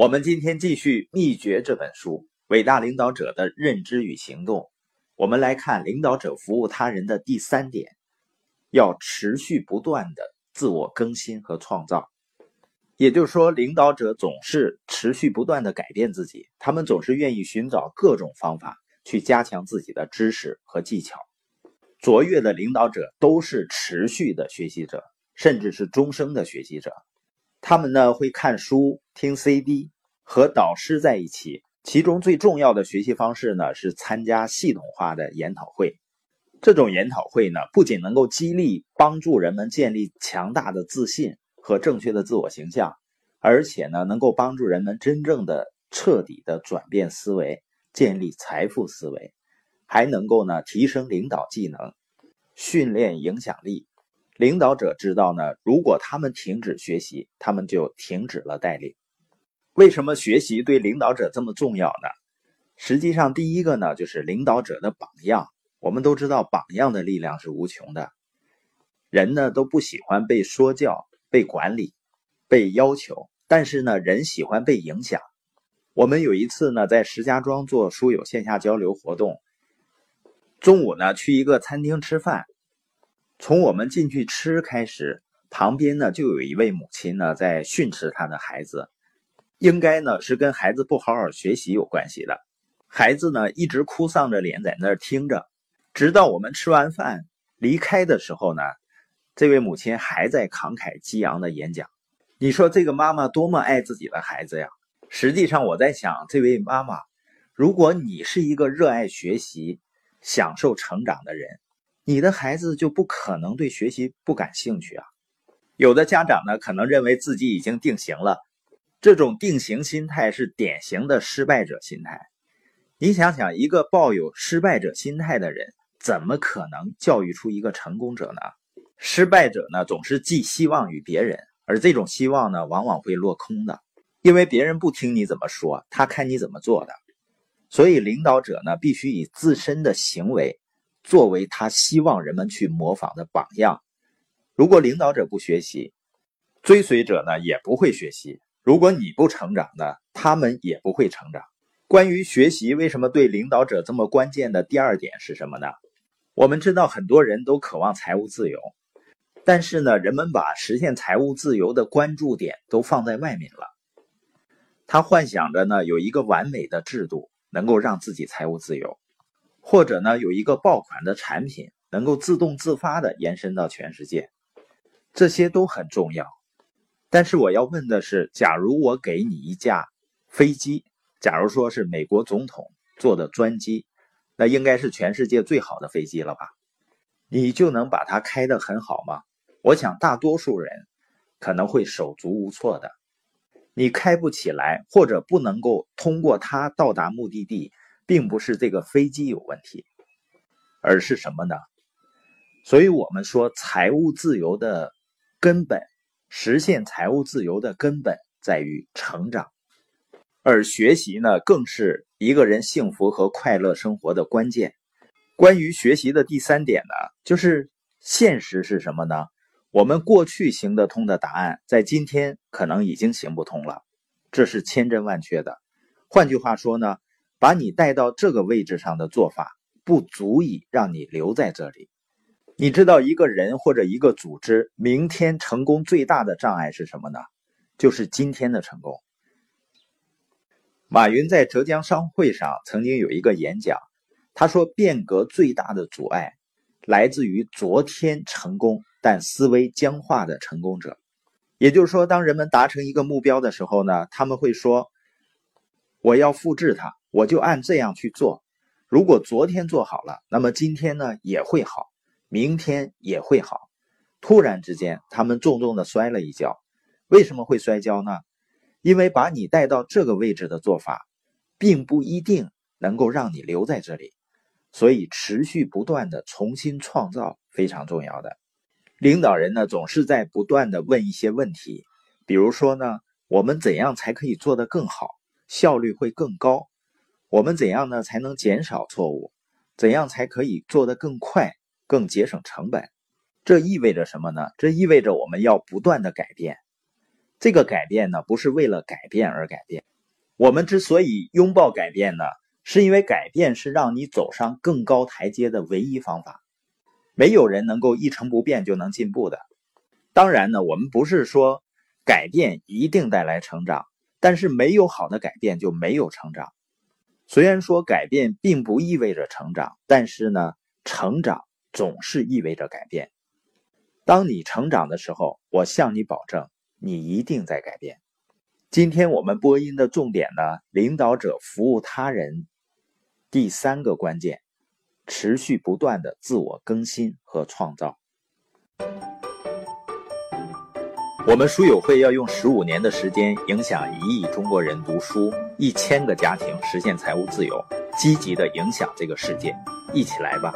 我们今天继续《秘诀》这本书，伟大领导者的认知与行动。我们来看领导者服务他人的第三点：要持续不断的自我更新和创造。也就是说，领导者总是持续不断的改变自己，他们总是愿意寻找各种方法去加强自己的知识和技巧。卓越的领导者都是持续的学习者，甚至是终生的学习者。他们呢会看书、听 CD，和导师在一起。其中最重要的学习方式呢是参加系统化的研讨会。这种研讨会呢不仅能够激励、帮助人们建立强大的自信和正确的自我形象，而且呢能够帮助人们真正的、彻底的转变思维，建立财富思维，还能够呢提升领导技能，训练影响力。领导者知道呢，如果他们停止学习，他们就停止了带领。为什么学习对领导者这么重要呢？实际上，第一个呢，就是领导者的榜样。我们都知道，榜样的力量是无穷的。人呢都不喜欢被说教、被管理、被要求，但是呢，人喜欢被影响。我们有一次呢，在石家庄做书友线下交流活动，中午呢去一个餐厅吃饭。从我们进去吃开始，旁边呢就有一位母亲呢在训斥他的孩子，应该呢是跟孩子不好好学习有关系的。孩子呢一直哭丧着脸在那儿听着，直到我们吃完饭离开的时候呢，这位母亲还在慷慨激昂的演讲。你说这个妈妈多么爱自己的孩子呀？实际上我在想，这位妈妈，如果你是一个热爱学习、享受成长的人。你的孩子就不可能对学习不感兴趣啊！有的家长呢，可能认为自己已经定型了，这种定型心态是典型的失败者心态。你想想，一个抱有失败者心态的人，怎么可能教育出一个成功者呢？失败者呢，总是寄希望于别人，而这种希望呢，往往会落空的，因为别人不听你怎么说，他看你怎么做的。所以，领导者呢，必须以自身的行为。作为他希望人们去模仿的榜样，如果领导者不学习，追随者呢也不会学习。如果你不成长呢，他们也不会成长。关于学习，为什么对领导者这么关键的第二点是什么呢？我们知道很多人都渴望财务自由，但是呢，人们把实现财务自由的关注点都放在外面了。他幻想着呢有一个完美的制度能够让自己财务自由。或者呢，有一个爆款的产品能够自动自发的延伸到全世界，这些都很重要。但是我要问的是，假如我给你一架飞机，假如说是美国总统坐的专机，那应该是全世界最好的飞机了吧？你就能把它开得很好吗？我想大多数人可能会手足无措的。你开不起来，或者不能够通过它到达目的地。并不是这个飞机有问题，而是什么呢？所以我们说，财务自由的根本，实现财务自由的根本在于成长，而学习呢，更是一个人幸福和快乐生活的关键。关于学习的第三点呢，就是现实是什么呢？我们过去行得通的答案，在今天可能已经行不通了，这是千真万确的。换句话说呢？把你带到这个位置上的做法，不足以让你留在这里。你知道一个人或者一个组织明天成功最大的障碍是什么呢？就是今天的成功。马云在浙江商会上曾经有一个演讲，他说：“变革最大的阻碍来自于昨天成功但思维僵化的成功者。”也就是说，当人们达成一个目标的时候呢，他们会说：“我要复制它。”我就按这样去做。如果昨天做好了，那么今天呢也会好，明天也会好。突然之间，他们重重的摔了一跤。为什么会摔跤呢？因为把你带到这个位置的做法，并不一定能够让你留在这里。所以，持续不断的重新创造非常重要的。领导人呢，总是在不断的问一些问题，比如说呢，我们怎样才可以做得更好，效率会更高？我们怎样呢才能减少错误？怎样才可以做得更快、更节省成本？这意味着什么呢？这意味着我们要不断的改变。这个改变呢，不是为了改变而改变。我们之所以拥抱改变呢，是因为改变是让你走上更高台阶的唯一方法。没有人能够一成不变就能进步的。当然呢，我们不是说改变一定带来成长，但是没有好的改变就没有成长。虽然说改变并不意味着成长，但是呢，成长总是意味着改变。当你成长的时候，我向你保证。你一定在改变。今天我们播音的重点呢，领导者服务他人，第三个关键，持续不断的自我更新和创造。我们书友会要用十五年的时间，影响一亿中国人读书，一千个家庭实现财务自由，积极的影响这个世界，一起来吧。